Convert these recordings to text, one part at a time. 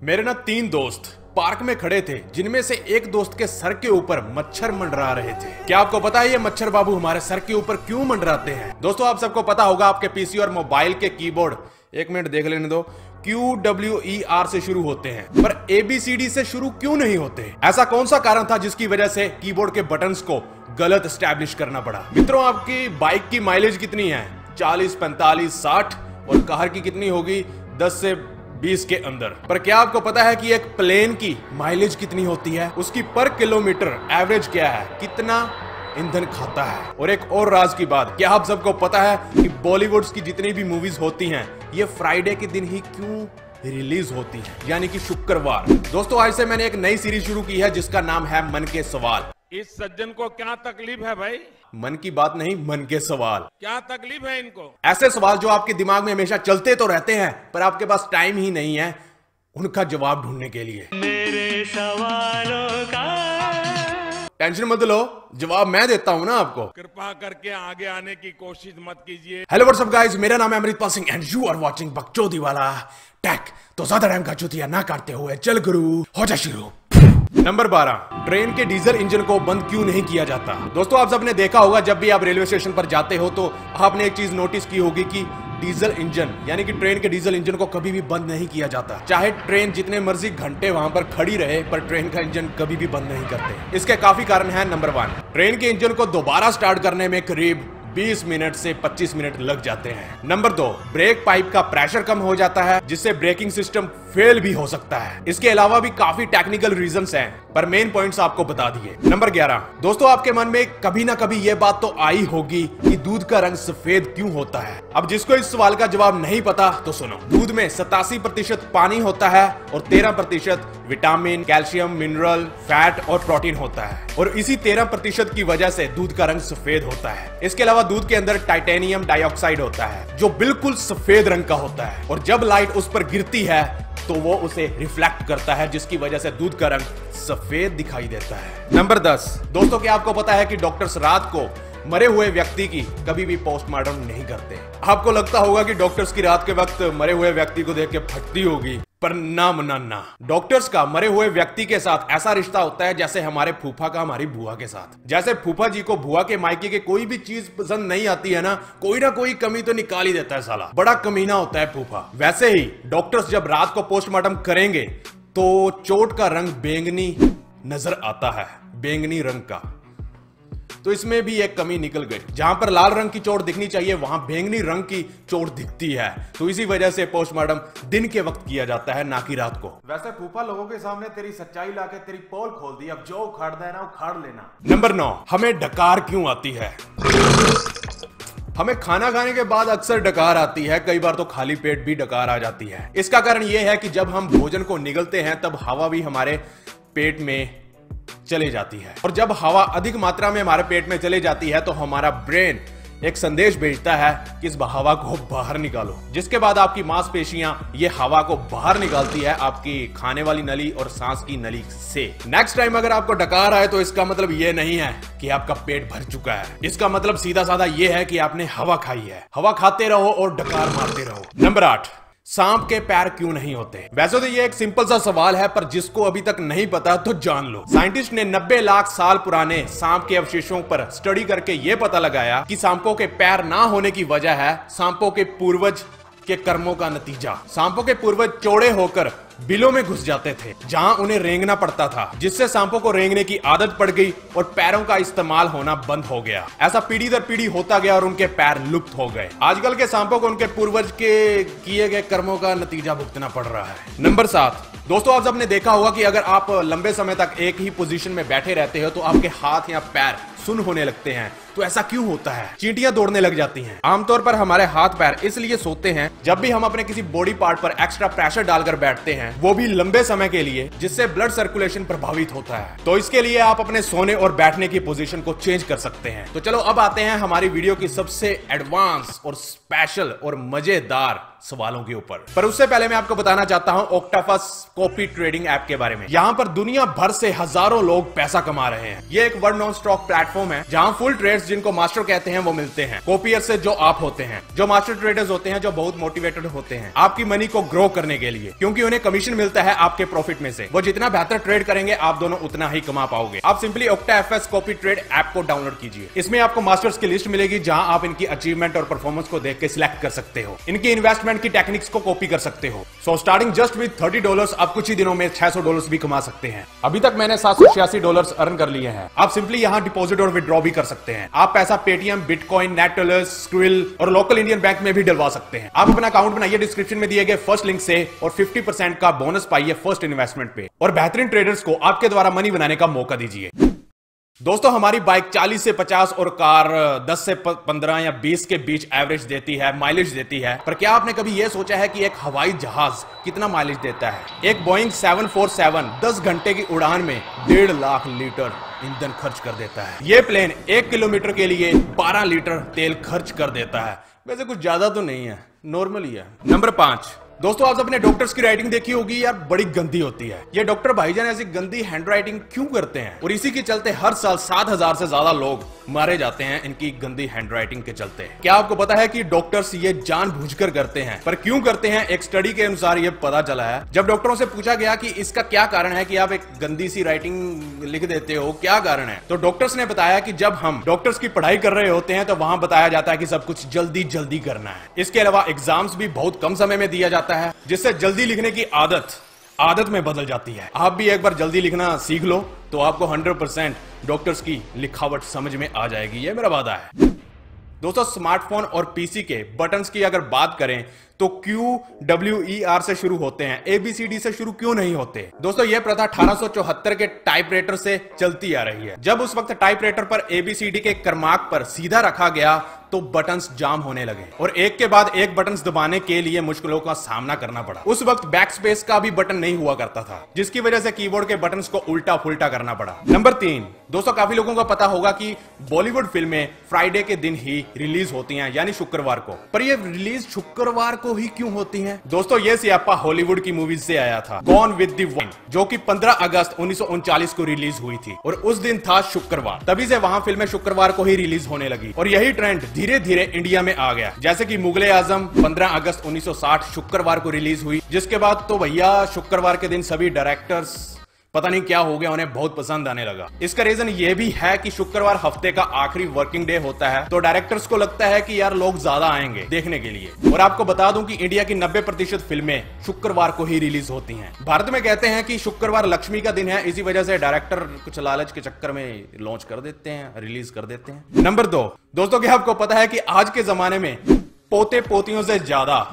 मेरे ना तीन दोस्त पार्क में खड़े थे, जिनमें से एक दोस्त के सर के ऊपर मच्छर मंडरा रहे थे। क्या आपको पता है ये मच्छर बाबू हमारे सर के ऊपर क्यों मंडराते हैं? दोस्तों, आप सबको पता होगा आपके पीसी और मोबाइल के कीबोर्ड। एक मिनट देख लेने दो। क्यू डब्ल्यू आर से शुरू होते हैं, पर एबीसीडी से शुरू क्यों नहीं होते? ऐसा कौन सा कारण था जिसकी वजह से कीबोर्ड के बटन को गलत स्टैब्लिश करना पड़ा? मित्रों, आपकी बाइक की माइलेज कितनी है? चालीस, पैंतालीस, साठ, और कार की कितनी होगी? दस से बीस के अंदर। पर क्या आपको पता है कि एक प्लेन की माइलेज कितनी होती है? उसकी पर किलोमीटर एवरेज क्या है? कितना ईंधन खाता है? और एक और राज की बात, क्या आप सबको पता है कि बॉलीवुड की जितनी भी मूवीज़ होती हैं, ये फ्राइडे के दिन ही क्यों रिलीज़ होती है? यानी कि शुक्रवार। दोस्तों, आज से मैंने एक नई सीरीज़ शुरू की है, जिसका नाम है मन के सवाल। इस सज्जन को क्या तकलीफ़ है भाई? मन की बात नहीं मन के सवाल। क्या तकलीफ़ है इनको? ऐसे सवाल जो आपके दिमाग में हमेशा चलते तो रहते हैं पर आपके पास टाइम ही नहीं है उनका जवाब ढूँढने के लिए। मेरे सवालों का टेंशन मत लो जवाब मैं देता हूँ ना आपको। कृपा करके आगे आने की कोशिश मत कीजिए। हेलो व्हाट्सअप गाइस मेरा नाम है Amritpal Singh and you are watching बकचोदी वाला टैक तो ज़्यादा टाइम का चुतिया ना काटते हुए चल गुरु हो जा शुरू। नंबर 12 ट्रेन के डीजल इंजन को बंद क्यों नहीं किया जाता? दोस्तों, आप सबने देखा होगा, जब भी आप रेलवे स्टेशन पर जाते हो तो आपने एक चीज़ नोटिस की होगी कि डीजल इंजन, यानी कि ट्रेन के डीजल इंजन को कभी भी बंद नहीं किया जाता। चाहे ट्रेन जितने मर्ज़ी घंटे वहाँ पर खड़ी रहे, पर ट्रेन का इंजन कभी भी बंद नहीं करते। इसके काफ़ी कारण है, नंबर वन। ट्रेन के इंजन को दोबारा स्टार्ट करने में करीब 20 मिनट से 25 मिनट लग जाते हैं। नंबर दो, ब्रेक पाइप का प्रेशर कम हो जाता है, जिससे ब्रेकिंग सिस्टम फेल भी हो सकता है। इसके अलावा भी काफ़ी टेक्निकल रीजन हैं। पर मेन पॉइंट्स आपको बता दिए। नंबर 11 दोस्तों, आपके मन में कभी ना कभी ये बात तो आई होगी कि दूध का रंग सफ़ेद क्यों होता है। अब जिसको इस सवाल का जवाब नहीं पता तो सुनो। दूध में सतासी प्रतिशत पानी होता है और तेरह प्रतिशत विटामिन, कैल्शियम, मिनरल, फैट और प्रोटीन होता है। और इसी तेरह प्रतिशत की वजह से दूध का रंग सफ़ेद होता है। इसके अलावा दूध के अंदर टाइटेनियम डाइऑक्साइड होता है, जो बिल्कुल सफ़ेद रंग का होता है। और जब लाइट उस पर गिरती है तो वो उसे रिफ्लेक्ट करता है जिसकी वजह से दूध का रंग सफ़ेद दिखाई देता है। नंबर दस। दोस्तों क्या आपको पता है कि डॉक्टर्स रात को मरे हुए व्यक्ति की कभी भी पोस्टमार्टम नहीं करते? आपको लगता होगा कि डॉक्टर्स की रात के वक्त मरे हुए व्यक्ति को देख के फटती होगी। पर ना मना ना डॉक्टर्स का मरे हुए व्यक्ति के साथ ऐसा रिश्ता होता है जैसे हमारे फूफा का, हमारी बुआ के साथ। जैसे फूफा जी को बुआ के मायके के कोई भी चीज़ पसंद नहीं आती है ना, कोई ना कोई कमी तो निकाल ही देता है साला। बड़ा कमीना होता है फूफा। वैसे ही डॉक्टर्स जब रात को पोस्टमार्टम करेंगे तो चोट का रंग बेंगनी नज़र आता है। बेंगनी रंग का। तो इसमें भी एक कमी निकल गई। जहाँ पर लाल रंग की चोट दिखनी चाहिए वहाँ बैंगनी रंग की चोट दिखती है। तो इसी वजह से पोस्टमार्टम दिन के वक्त किया जाता है ना कि रात को। वैसे फूफा लोगों के सामने तेरी सच्चाई लाके तेरी पोल खोल दी। अब जो उखाड़ना है ना उखाड़ लेना। नंबर नौ हमें डकार क्यों आती है? हमें खाना खाने के बाद अक्सर डकार आती है कई बार तो खाली पेट भी डकार आ जाती है। इसका कारण यह है कि जब हम भोजन को निगलते हैं तब हवा भी हमारे पेट में चले जाती है। और जब हवा अधिक मात्रा में हमारे पेट में चले जाती है तो हमारा ब्रेन एक संदेश भेजता है कि इस हवा को बाहर निकालो। जिसके बाद आपकी मांसपेशियाँ ये हवा को बाहर निकालती है आपकी खाने वाली नली और सांस की नली से। नेक्स्ट टाइम अगर आपको डकार आए तो इसका मतलब ये नहीं है कि आपका पेट भर चुका है। इसका मतलब सीधा साधा ये है कि आपने हवा खाई है। हवा खाते रहो और डकार मारते रहो। नंबर आठ। सांप के पैर क्यों नहीं होते वैसे तो ये एक सिंपल सा सवाल है, पर जिसको अभी तक नहीं पता तो जान लो। साइंटिस्ट ने 90 लाख साल पुराने सांप के अवशेषों पर स्टडी करके ये पता लगाया कि सांपों के पैर ना होने की वजह है सांपों के पूर्वज के कर्मों का नतीजा। सांपों के पूर्वज चौड़े होकर बिलों में घुस जाते थे, जहाँ उन्हें रेंगना पड़ता था, जिससे सांपों को रेंगने की आदत पड़ गई और पैरों का इस्तेमाल होना बंद हो गया। ऐसा पीढ़ी दर पीढ़ी होता गया और उनके पैर लुप्त हो गए। आजकल के सांपों को उनके पूर्वज के किए गए कर्मों का नतीजा भुगतना पड़ रहा है। नंबर सात। दोस्तों, आप सबने देखा होगा कि अगर आप लंबे समय तक एक ही पोजीशन में बैठे रहते हो तो आपके हाथ या पैर सुन होने लगते हैं। तो ऐसा क्यों होता है? चींटियाँ दौड़ने लग जाती हैं। आमतौर पर हमारे हाथ पैर इसलिए सोते हैं, जब भी हम अपने किसी बॉडी पार्ट पर एक्स्ट्रा प्रेशर डालकर बैठते हैं, वो भी लंबे समय के लिए, जिससे ब्लड सर्कुलेशन प्रभावित होता है। तो इसके लिए आप अपने सोने और बैठने की पोजीशन को चेंज कर सकते हैं। तो चलो अब आते हैं हमारी वीडियो की सबसे एडवांस और स्पेशल और मज़ेदार सवालों के ऊपर। पर उससे पहले मैं आपको बताना चाहता हूँ ऑक्टाफस कॉपी ट्रेडिंग ऐप के बारे में। यहाँ पर दुनिया भर से हज़ारों लोग पैसा कमा रहे हैं। ये एक वन नॉन स्टॉक प्लेटफॉर्म है, जहाँ फुल ट्रेड्स जिनको मास्टर कहते हैं, वो मिलते हैं। कॉपियर से जो आप होते हैं, जो मास्टर ट्रेडर्स होते हैं, जो बहुत मोटिवेटेड होते हैं, आपकी मनी को ग्रो करने के लिए, क्योंकि उन्हें कमीशन मिलता है आपके प्रॉफिट में से। वो जितना बेहतर ट्रेड करेंगे, आप दोनों उतना ही कमा पाओगे। आप simply Octa F S copy trade app को डाउनलोड कीजिए। इसमें आपको मास्टर्स की लिस्ट मिलेगी, जहाँ आप इनकी अचीवमेंट और परफॉर्मेंस को देख के सिलेक्ट कर सकते हो। इनकी इन्वेस्टमेंट की टेक्निक्स को कॉपी कर सकते हो। So starting just with thirty dollar आप कुछ ही दिनों में छह सौ डॉलर भी कमा सकते हैं। अभी तक मैंने सात सौ छियासी डॉलर अर्न कर लिए हैं। आप सिंपली यहाँ डिपोजिट और विड्रॉ भी कर सकते हैं। आप पैसा पेटीएम बिटकॉइन नेटलर्स स्क्रिल और लोकल इंडियन बैंक में भी डलवा सकते हैं। आप अपना अकाउंट बनाइए डिस्क्रिप्शन में दिए गए फ़र्स्ट लिंक से और 50% का बोनस पाइए फ़र्स्ट इन्वेस्टमेंट पे। और बेहतरीन ट्रेडर्स को आपके द्वारा मनी बनाने का मौका दीजिए। दोस्तों, हमारी बाइक 40 से 50 और कार 10 से 15 या 20 के बीच एवरेज देती है माइलेज देती है। पर क्या आपने कभी यह सोचा है कि एक हवाई जहाज़ कितना माइलेज देता है? एक बोइंग 747 10 घंटे की उड़ान में डेढ़ लाख लीटर ईंधन खर्च कर देता है। ये प्लेन एक किलोमीटर के लिए 12 लीटर तेल खर्च कर देता है। वैसे कुछ ज़्यादा तो नहीं है नॉर्मल ही है। नंबर पाँच दोस्तों, आप अपने डॉक्टर्स की राइटिंग देखी होगी, यार, बड़ी गंदी होती है। ये डॉक्टर भाईजान ऐसी गंदी हैंड राइटिंग क्यों करते हैं? और इसी के चलते हर साल सात हज़ार से ज़्यादा लोग मारे जाते हैं इनकी गंदी हैंड राइटिंग के चलते। क्या आपको पता है कि डॉक्टर्स ये जान कर करते हैं? पर क्यों करते हैं? एक स्टडी के अनुसार ये पता चला है। जब डॉक्टरों से पूछा गया कि इसका क्या कारण है कि आप एक गंदी सी राइटिंग लिख देते हो, क्या कारण है? तो डॉक्टर्स ने बताया कि जब हम डॉक्टर्स की पढ़ाई कर रहे होते हैं तो वहाँ बताया जाता है कि सब कुछ जल्दी जल्दी करना है। इसके अलावा एग्ज़ाम्स भी बहुत कम समय में दिया जाता है जिससे जल्दी लिखने की आदत आदत में बदल जाती है। आप भी एक बार जल्दी लिखना सीख लो तो आपको 100 परसेंट डॉक्टर्स की लिखावट समझ में आ जाएगी। ये मेरा वादा है। दोस्तों स्मार्टफ़ोन और पीसी के बटन्स की अगर बात करें तो क्यू डब्ल्यू ई आर से शुरू होते हैं एबीसीडी से शुरू क्यों नहीं होते? दोस्तों यह प्रथा अठारह के टाइपराइटर से चलती आ रही है। जब उस वक्त टाइपराइटर पर एबीसीडी के क्रमांक पर सीधा रखा गया तो बटन्स जाम होने लगे और एक के बाद एक बटन्स दबाने के लिए मुश्किलों का सामना करना पड़ा। उस वक्त बैक स्पेस का भी बटन नहीं हुआ करता था, जिसकी वजह से कीबोर्ड के बटन्स को उल्टा फुलटा करना पड़ा। नंबर तीन, दोस्तों, काफ़ी लोगों का पता होगा कि बॉलीवुड फ़िल्में फ्राइडे के दिन ही रिलीज़ होती हैं, यानी शुक्रवार को। पर ये रिलीज़ शुक्रवार को ही क्यों होती हैं? दोस्तों, ये सियापा हॉलीवुड की मूवीज़ से आया था गॉन विद दी वन जो कि 15 अगस्त उन्नीस को रिलीज़ हुई थी, और उस दिन था शुक्रवार। तभी से वहाँ फ़िल्में शुक्रवार को ही रिलीज़ होने लगी, और यही ट्रेंड धीरे धीरे इंडिया में आ गया। जैसे कि मुगले आज़म 15 अगस्त 1960 शुक्रवार को रिलीज़ हुई, जिसके बाद तो भैया शुक्रवार के दिन सभी डायरेक्टर्स पता नहीं क्या हो गया, उन्हें बहुत पसंद आने लगा। इसका रीजन ये भी है कि शुक्रवार हफ़्ते का आखिरी वर्किंग डे होता है तो डायरेक्टर्स को लगता है कि यार लोग ज़्यादा आएँगे देखने के लिए। और आपको बता दूँ कि इंडिया की 90 प्रतिशत फ़िल्में शुक्रवार को ही रिलीज़ होती हैं। भारत में कहते हैं कि शुक्रवार लक्ष्मी का दिन है, इसी वजह से डायरेक्टर कुछ लालच के चक्कर में लॉन्च कर देते हैं रिलीज़ कर देते हैं। नंबर दो, दोस्तों क्या आपको पता है कि आज के जमाने में पोते पोतियों से ज़्यादा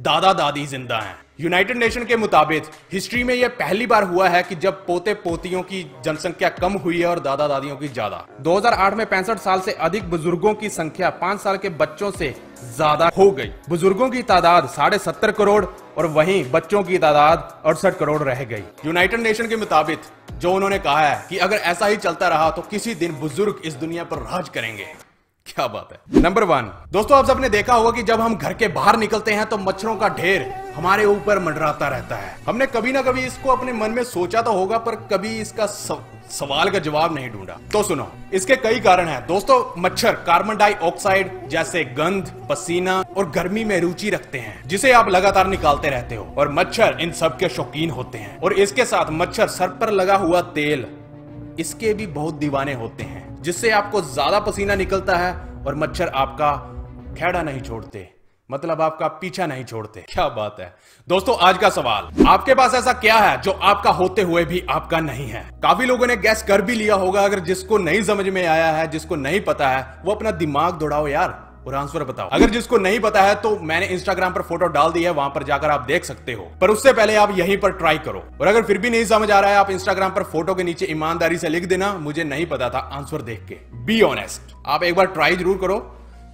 दादा दादी ज़िंदा हैं? यूनाइटेड नेशन के मुताबिक हिस्ट्री में यह पहली बार हुआ है कि जब पोते पोतियों की जनसंख्या कम हुई है और दादा दादियों की ज़्यादा। 2008 में पैंसठ साल से अधिक बुज़ुर्गों की संख्या पाँच साल के बच्चों से ज़्यादा हो गई। बुज़ुर्गों की तादाद साढ़े सत्तर करोड़ और वहीं बच्चों की तादाद अड़सठ करोड़ रह गई। यूनाइटेड नेशन के मुताबिक, जो उन्होंने कहा है कि अगर ऐसा ही चलता रहा तो किसी दिन बुज़ुर्ग इस दुनिया पर राज करेंगे। क्या बात है? नंबर वन दोस्तों, आप सबने देखा होगा कि जब हम घर के बाहर निकलते हैं तो मच्छरों का ढेर हमारे ऊपर मंडराता रहता है। हमने कभी ना कभी इसको अपने मन में सोचा तो होगा, पर कभी इसका सवाल का जवाब नहीं ढूंढा। तो सुनो, इसके कई कारण हैं। दोस्तों, मच्छर कार्बन डाइऑक्साइड जैसे गंध, पसीना और गर्मी में रुचि रखते हैं, जिसे आप लगातार निकालते रहते हो। और मच्छर इन सब के शौकीन होते हैं। और इसके साथ मच्छर सर पर लगा हुआ तेल, इसके भी बहुत दीवाने होते हैं। जिससे आपको ज़्यादा पसीना निकलता है और मच्छर आपका खेड़ा नहीं छोड़ते। मतलब आपका पीछा नहीं छोड़ते। क्या बात है। दोस्तों, आज का सवाल। आपके पास ऐसा क्या है जो आपका होते हुए भी आपका नहीं है? काफ़ी लोगों ने गैस कर भी लिया होगा, अगर जिसको नहीं समझ में आया है, जिसको नहीं पता है, वो अपना दिमाग दौड़ाओ यार। और आंसर बताओ। अगर जिसको नहीं पता है तो मैंने इंस्टाग्राम पर फ़ोटो डाल दी है, वहाँ पर जाकर आप देख सकते हो। पर उससे पहले आप यहीं पर ट्राई करो। और अगर फिर भी नहीं समझ आ रहा है, आप इंस्टाग्राम पर फ़ोटो के नीचे ईमानदारी से लिख देना, मुझे नहीं पता था आंसर देख के। बी ऑनेस्ट आप एक बार ट्राई ज़रूर करो।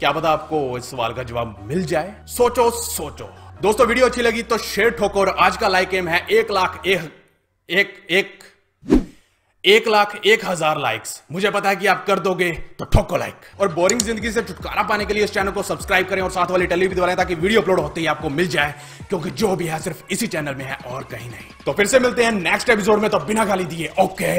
क्या पता आपको इस सवाल का जवाब मिल जाए। सोचो सोचो। दोस्तों, वीडियो अच्छी लगी तो शेयर ठोको, और आज का लाइक एम है एक लाख एक एक एक एक लाख एक हज़ार लाइक्स मुझे पता है कि आप कर दोगे तो ठोको लाइक और बोरिंग ज़िंदगी से छुटकारा पाने के लिए इस चैनल को सब्सक्राइब करें और साथ वाली टेली भी दबाएँ ताकि वीडियो अपलोड होते ही आपको मिल जाए, क्योंकि जो भी है सिर्फ़ इसी चैनल में है और कहीं नहीं। तो फिर से मिलते हैं नेक्स्ट एपिसोड में तो बिना गाली दिए ओके